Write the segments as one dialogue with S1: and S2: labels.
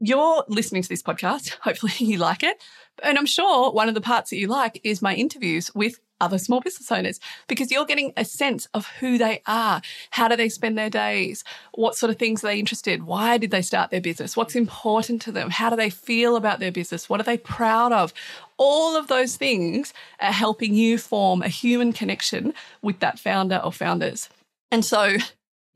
S1: you're listening to this podcast. Hopefully you like it. And I'm sure one of the parts that you like is my interviews with other small business owners because you're getting a sense of who they are. How do they spend their days? What sort of things are they interested? Why did they start their business? What's important to them? How do they feel about their business? What are they proud of? All of those things are helping you form a human connection with that founder or founders. And so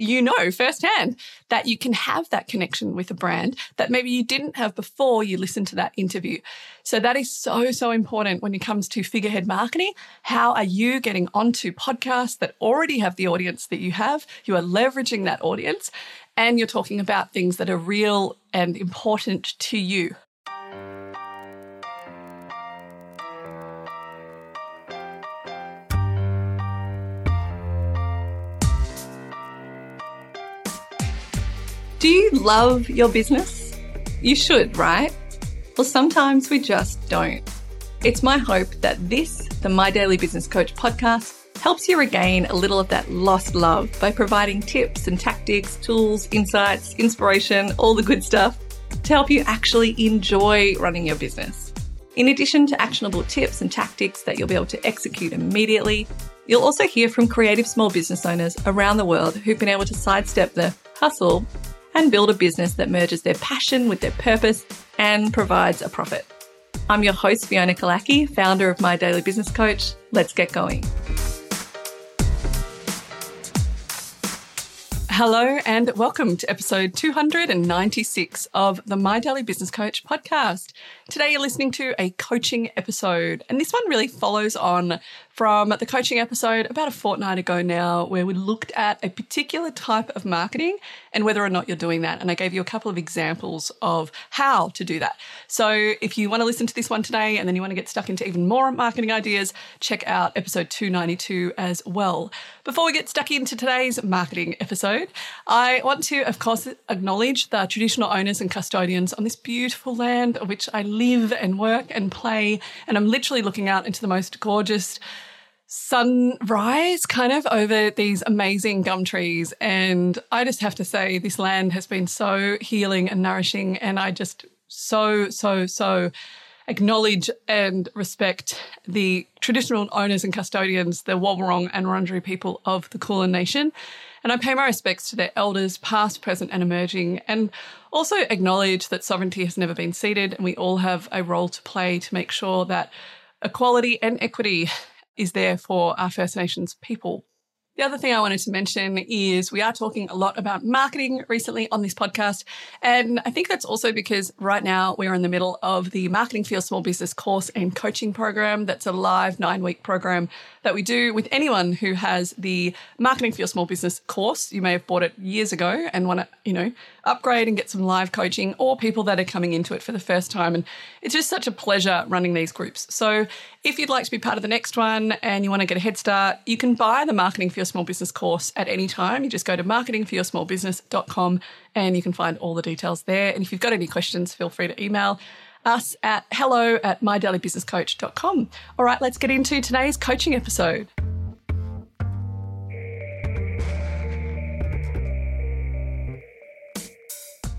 S1: you know firsthand that you can have that connection with a brand that maybe you didn't have before you listened to that interview. So that is so, so important when it comes to figurehead marketing. How are you getting onto podcasts that already have the audience that you have? You are leveraging that audience and you're talking about things that are real and important to you. Love your business? You should, right? Well, sometimes we just don't. It's my hope that this, the My Daily Business Coach podcast, helps you regain a little of that lost love by providing tips and tactics, tools, insights, inspiration, all the good stuff to help you actually enjoy running your business. In addition to actionable tips and tactics that you'll be able to execute immediately, you'll also hear from creative small business owners around the world who've been able to sidestep the hustle and build a business that merges their passion with their purpose and provides a profit. I'm your host, Fiona Killackey, founder of My Daily Business Coach. Let's get going. Hello and welcome to episode 296 of the My Daily Business Coach podcast. Today you're listening to a coaching episode, and this one really follows on from the coaching episode about a fortnight ago now, where we looked at a particular type of marketing and whether or not you're doing that. And I gave you a couple of examples of how to do that. So if you want to listen to this one today and then you want to get stuck into even more marketing ideas, check out episode 292 as well. Before we get stuck into today's marketing episode, I want to, of course, acknowledge the traditional owners and custodians on this beautiful land which I live and work and play. And I'm literally looking out into the most gorgeous sunrise kind of over these amazing gum trees. And I just have to say, this land has been so healing and nourishing. And I just so, so, so acknowledge and respect the traditional owners and custodians, the Wallarong and Wurundjeri people of the Kulin Nation. And I pay my respects to their elders, past, present, and emerging, and also acknowledge that sovereignty has never been ceded, and we all have a role to play to make sure that equality and equity is there for our First Nations people. The other thing I wanted to mention is we are talking a lot about marketing recently on this podcast. And I think that's also because right now we're in the middle of the Marketing for Your Small Business course and coaching program. That's a live nine week program that we do with anyone who has the Marketing for Your Small Business course. You may have bought it years ago and want to, you know, upgrade and get some live coaching, or people that are coming into it for the first time. And it's just such a pleasure running these groups. So if you'd like to be part of the next one and you want to get a head start, you can buy the Marketing for Your Small Business course at any time. You just go to marketingforyoursmallbusiness.com and you can find all the details there. And if you've got any questions, feel free to email us at hello at mydailybusinesscoach.com. All right, let's get into today's coaching episode.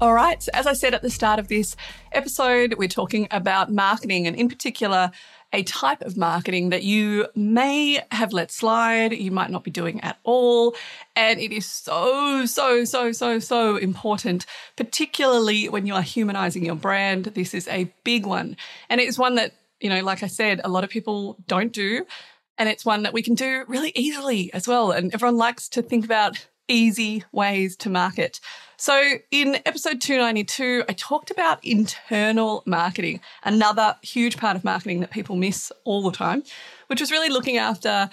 S1: All right, so as I said at the start of this episode, we're talking about marketing and, in particular, a type of marketing that you may have let slide, you might not be doing at all. And it is so, so, so, so, so important, particularly when you are humanizing your brand. This is a big one. And it is one that, you know, like I said, a lot of people don't do. And it's one that we can do really easily as well. And everyone likes to think about easy ways to market. So, in episode 292, I talked about internal marketing, another huge part of marketing that people miss all the time, which was really looking after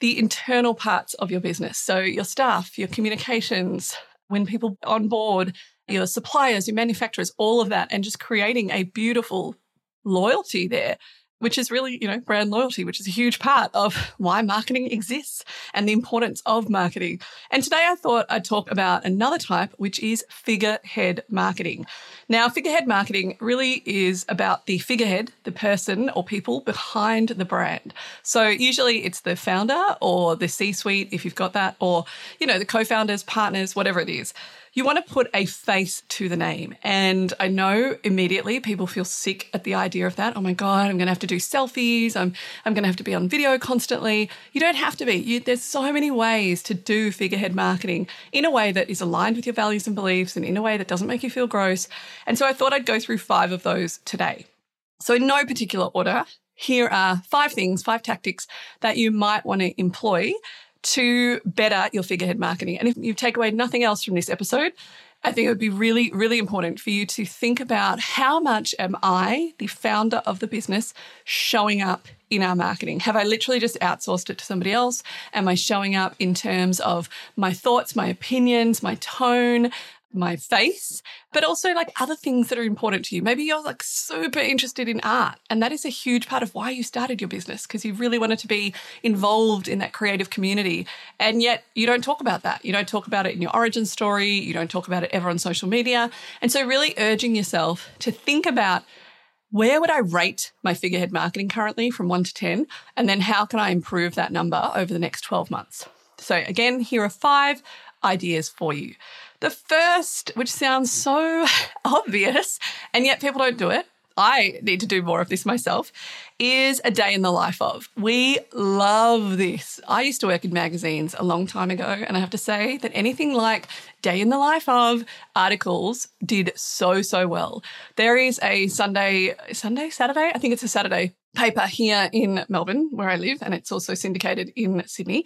S1: the internal parts of your business. So, your staff, your communications, when people on board, your suppliers, your manufacturers, all of that, and just creating a beautiful loyalty there which is really, you know, brand loyalty, which is a huge part of why marketing exists and the importance of marketing. And today I thought I'd talk about another type, which is figurehead marketing. Now, figurehead marketing really is about the figurehead, the person or people behind the brand. So usually it's the founder or the C suite, if you've got that, or, you know, the co founders, partners, whatever it is you want to put a face to the name. And I know immediately people feel sick at the idea of that. Oh my God, I'm going to have to do selfies. I'm, I'm going to have to be on video constantly. You don't have to be. You, there's so many ways to do figurehead marketing in a way that is aligned with your values and beliefs and in a way that doesn't make you feel gross. And so I thought I'd go through five of those today. So, in no particular order, here are five things, five tactics that you might want to employ to better your figurehead marketing. And if you take away nothing else from this episode, I think it would be really, really important for you to think about how much am I, the founder of the business, showing up in our marketing? Have I literally just outsourced it to somebody else? Am I showing up in terms of my thoughts, my opinions, my tone, my face, but also like other things that are important to you. Maybe you're like super interested in art, and that is a huge part of why you started your business because you really wanted to be involved in that creative community. And yet you don't talk about that. You don't talk about it in your origin story, you don't talk about it ever on social media. And so, really urging yourself to think about where would I rate my figurehead marketing currently from one to 10? And then how can I improve that number over the next 12 months? So, again, here are five ideas for you. The first, which sounds so obvious, and yet people don't do it, I need to do more of this myself, is a day in the life of. We love this. I used to work in magazines a long time ago, and I have to say that anything like day in the life of articles did so, so well. There is a Sunday, Sunday, Saturday, I think it's a Saturday paper here in Melbourne, where I live, and it's also syndicated in Sydney.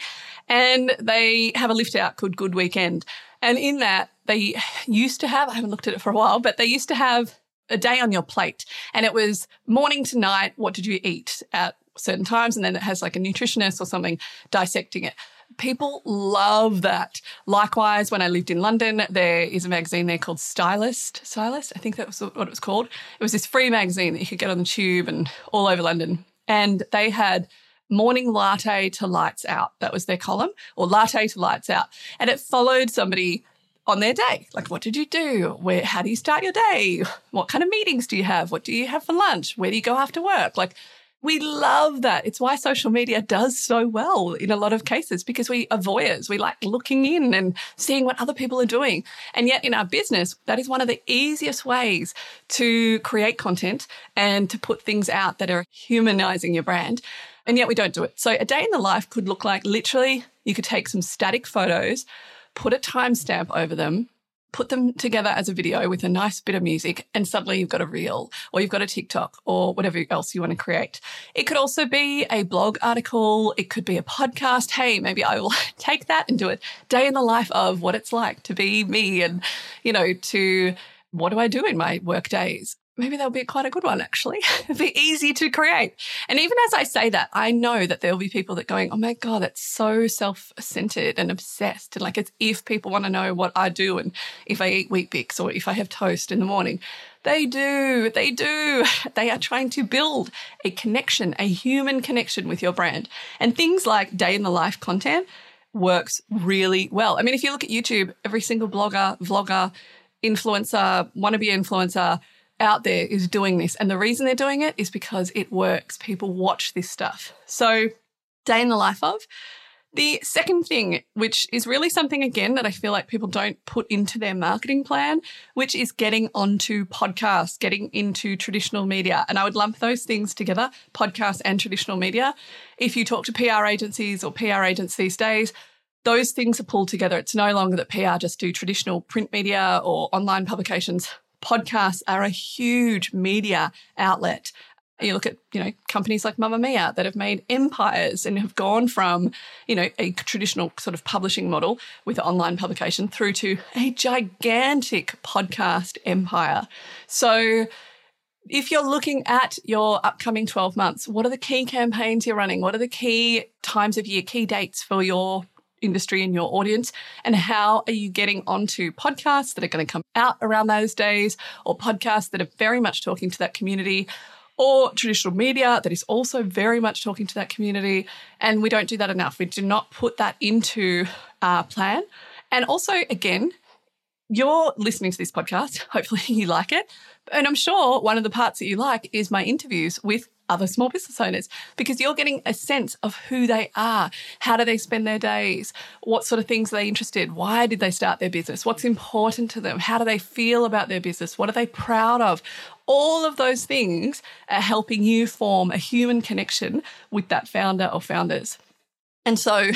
S1: And they have a lift out called Good Weekend. And in that, they used to have, I haven't looked at it for a while, but they used to have a day on your plate. And it was morning to night, what did you eat at certain times? And then it has like a nutritionist or something dissecting it. People love that. Likewise, when I lived in London, there is a magazine there called Stylist. Stylist, I think that was what it was called. It was this free magazine that you could get on the tube and all over London. And they had morning latte to lights out. That was their column, or latte to lights out. And it followed somebody on their day. Like, what did you do? Where, how do you start your day? What kind of meetings do you have? What do you have for lunch? Where do you go after work? Like, we love that. It's why social media does so well in a lot of cases because we are voyeurs. We like looking in and seeing what other people are doing. And yet in our business, that is one of the easiest ways to create content and to put things out that are humanizing your brand. And yet we don't do it. So a day in the life could look like literally you could take some static photos, put a timestamp over them, put them together as a video with a nice bit of music, and suddenly you've got a reel or you've got a TikTok or whatever else you want to create. It could also be a blog article, it could be a podcast. Hey, maybe I will take that and do a day in the life of what it's like to be me and, you know, to what do I do in my work days? Maybe that'll be quite a good one, actually. It'll be easy to create. And even as I say that, I know that there'll be people that going, oh my God, that's so self centered and obsessed. And like, it's if people want to know what I do and if I eat Weet-Bix or if I have toast in the morning. They do. They do. They are trying to build a connection, a human connection with your brand. And things like day in the life content works really well. I mean, if you look at YouTube, every single blogger, vlogger, influencer, wannabe influencer, out there is doing this. And the reason they're doing it is because it works. People watch this stuff. So, day in the life of. The second thing, which is really something again that I feel like people don't put into their marketing plan, which is getting onto podcasts, getting into traditional media. And I would lump those things together, podcasts and traditional media. If you talk to PR agencies or PR agents these days, those things are pulled together. It's no longer that PR just do traditional print media or online publications podcasts are a huge media outlet. You look at, you know, companies like Mamamia that have made empires and have gone from, you know, a traditional sort of publishing model with online publication through to a gigantic podcast empire. So if you're looking at your upcoming 12 months, what are the key campaigns you're running? What are the key times of year, key dates for your industry and your audience? And how are you getting onto podcasts that are going to come out around those days or podcasts that are very much talking to that community? Or traditional media that is also very much talking to that community. And we don't do that enough. We do not put that into our plan. And also, again, you're listening to this podcast. Hopefully, you like it. And I'm sure one of the parts that you like is my interviews with other small business owners because you're getting a sense of who they are. How do they spend their days? What sort of things are they interested? in? Why did they start their business? What's important to them? How do they feel about their business? What are they proud of? All of those things are helping you form a human connection with that founder or founders. And so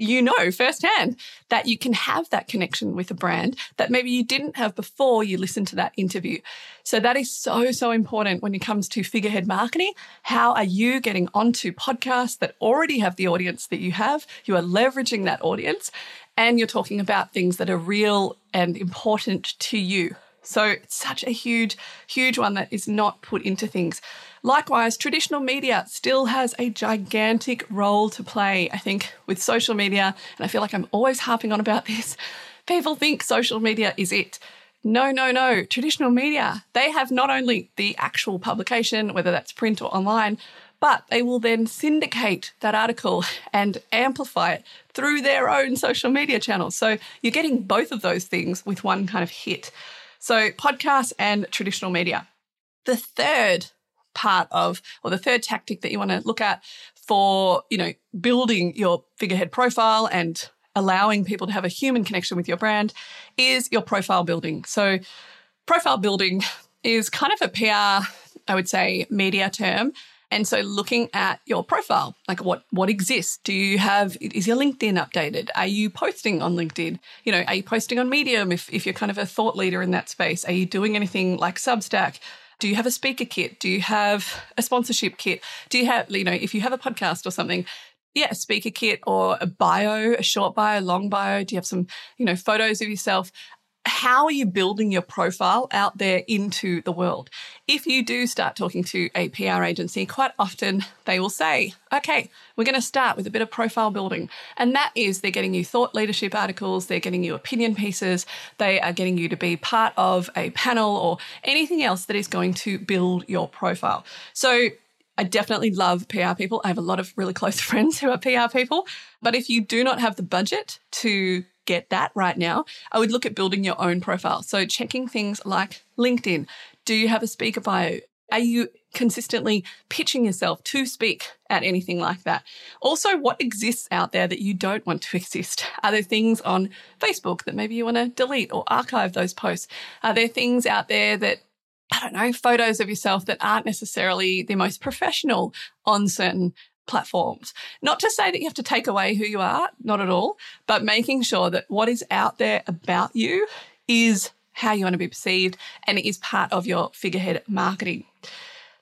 S1: you know firsthand that you can have that connection with a brand that maybe you didn't have before you listened to that interview. So that is so, so important when it comes to figurehead marketing. How are you getting onto podcasts that already have the audience that you have? You are leveraging that audience and you're talking about things that are real and important to you. So it's such a huge, huge one that is not put into things. Likewise, traditional media still has a gigantic role to play, I think, with social media. And I feel like I'm always harping on about this. People think social media is it. No, no, no. Traditional media, they have not only the actual publication, whether that's print or online, but they will then syndicate that article and amplify it through their own social media channels. So you're getting both of those things with one kind of hit. So podcasts and traditional media. The third part of, or the third tactic that you want to look at for, you know, building your figurehead profile and allowing people to have a human connection with your brand is your profile building. So profile building is kind of a PR, I would say, media term. And so looking at your profile, like what what exists? Do you have is your LinkedIn updated? Are you posting on LinkedIn? You know, are you posting on Medium if, if you're kind of a thought leader in that space? Are you doing anything like Substack? Do you have a speaker kit? Do you have a sponsorship kit? Do you have, you know, if you have a podcast or something, yeah, a speaker kit or a bio, a short bio, long bio? Do you have some, you know, photos of yourself? How are you building your profile out there into the world? If you do start talking to a PR agency, quite often they will say, okay, we're going to start with a bit of profile building. And that is they're getting you thought leadership articles, they're getting you opinion pieces, they are getting you to be part of a panel or anything else that is going to build your profile. So I definitely love PR people. I have a lot of really close friends who are PR people. But if you do not have the budget to get that right now, I would look at building your own profile. So checking things like LinkedIn. Do you have a speaker bio? Are you consistently pitching yourself to speak at anything like that? Also, what exists out there that you don't want to exist? Are there things on Facebook that maybe you want to delete or archive those posts? Are there things out there that I don't know, photos of yourself that aren't necessarily the most professional on certain platforms. Not to say that you have to take away who you are, not at all, but making sure that what is out there about you is how you want to be perceived and it is part of your figurehead marketing.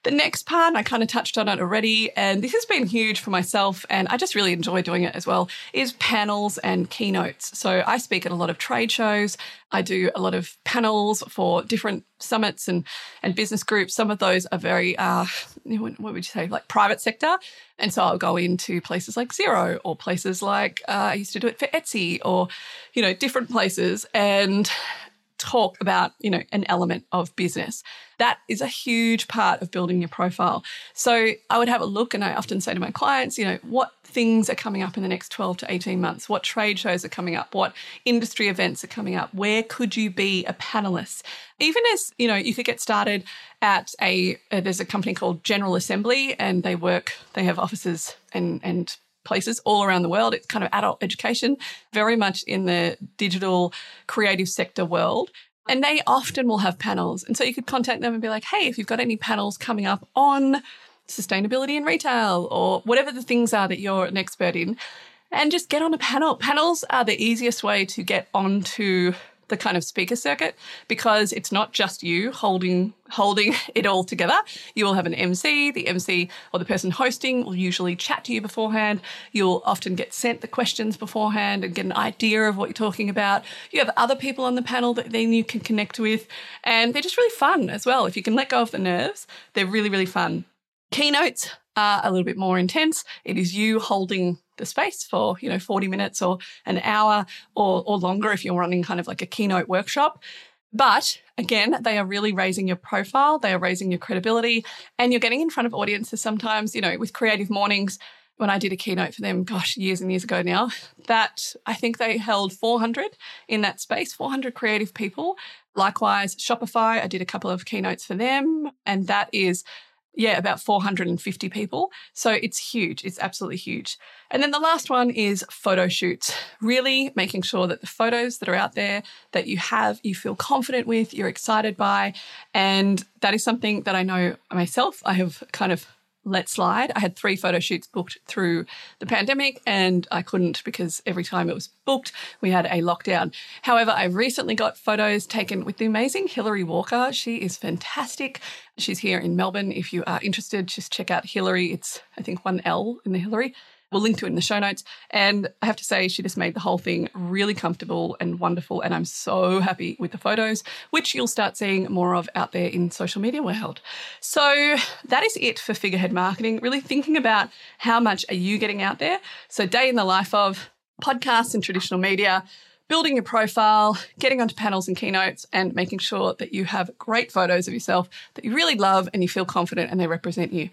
S1: The next part, I kind of touched on it already, and this has been huge for myself, and I just really enjoy doing it as well, is panels and keynotes. So I speak at a lot of trade shows. I do a lot of panels for different summits and, and business groups. Some of those are very, uh, what would you say, like private sector. And so I'll go into places like Xero or places like uh, I used to do it for Etsy or, you know, different places. And talk about, you know, an element of business. That is a huge part of building your profile. So I would have a look and I often say to my clients, you know, what things are coming up in the next 12 to 18 months? What trade shows are coming up? What industry events are coming up? Where could you be a panelist? Even as, you know, you could get started at a, uh, there's a company called General Assembly and they work, they have offices and, and places all around the world. It's kind of adult education, very much in the digital creative sector world. And they often will have panels. And so you could contact them and be like, hey, if you've got any panels coming up on sustainability in retail or whatever the things are that you're an expert in, and just get on a panel. Panels are the easiest way to get onto the kind of speaker circuit because it's not just you holding holding it all together. You will have an MC. The MC or the person hosting will usually chat to you beforehand. You'll often get sent the questions beforehand and get an idea of what you're talking about. You have other people on the panel that then you can connect with, and they're just really fun as well. If you can let go of the nerves, they're really really fun. Keynotes are a little bit more intense. It is you holding the space for, you know, 40 minutes or an hour or, or longer if you're running kind of like a keynote workshop. But again, they are really raising your profile, they are raising your credibility, and you're getting in front of audiences sometimes, you know, with creative mornings. When I did a keynote for them, gosh, years and years ago now, that I think they held 400 in that space, 400 creative people. Likewise, Shopify, I did a couple of keynotes for them, and that is yeah, about 450 people. So it's huge. It's absolutely huge. And then the last one is photo shoots. Really making sure that the photos that are out there that you have, you feel confident with, you're excited by. And that is something that I know myself, I have kind of let slide. I had three photo shoots booked through the pandemic and I couldn't because every time it was booked, we had a lockdown. However, I recently got photos taken with the amazing Hilary Walker. She is fantastic. She's here in Melbourne. If you are interested, just check out Hilary. It's, I think, one L in the Hilary. We'll link to it in the show notes. And I have to say, she just made the whole thing really comfortable and wonderful. And I'm so happy with the photos, which you'll start seeing more of out there in social media world. So that is it for figurehead marketing. Really thinking about how much are you getting out there. So day in the life of podcasts and traditional media building your profile, getting onto panels and keynotes, and making sure that you have great photos of yourself that you really love and you feel confident and they represent you.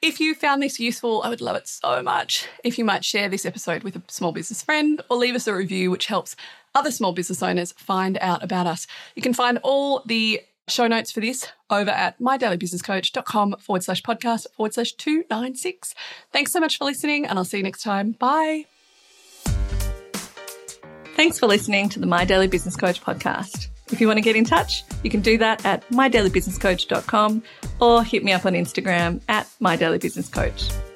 S1: If you found this useful, I would love it so much if you might share this episode with a small business friend or leave us a review, which helps other small business owners find out about us. You can find all the show notes for this over at mydailybusinesscoach.com forward slash podcast forward slash 296. Thanks so much for listening, and I'll see you next time. Bye. Thanks for listening to the My Daily Business Coach podcast. If you want to get in touch, you can do that at mydailybusinesscoach.com or hit me up on Instagram at mydailybusinesscoach.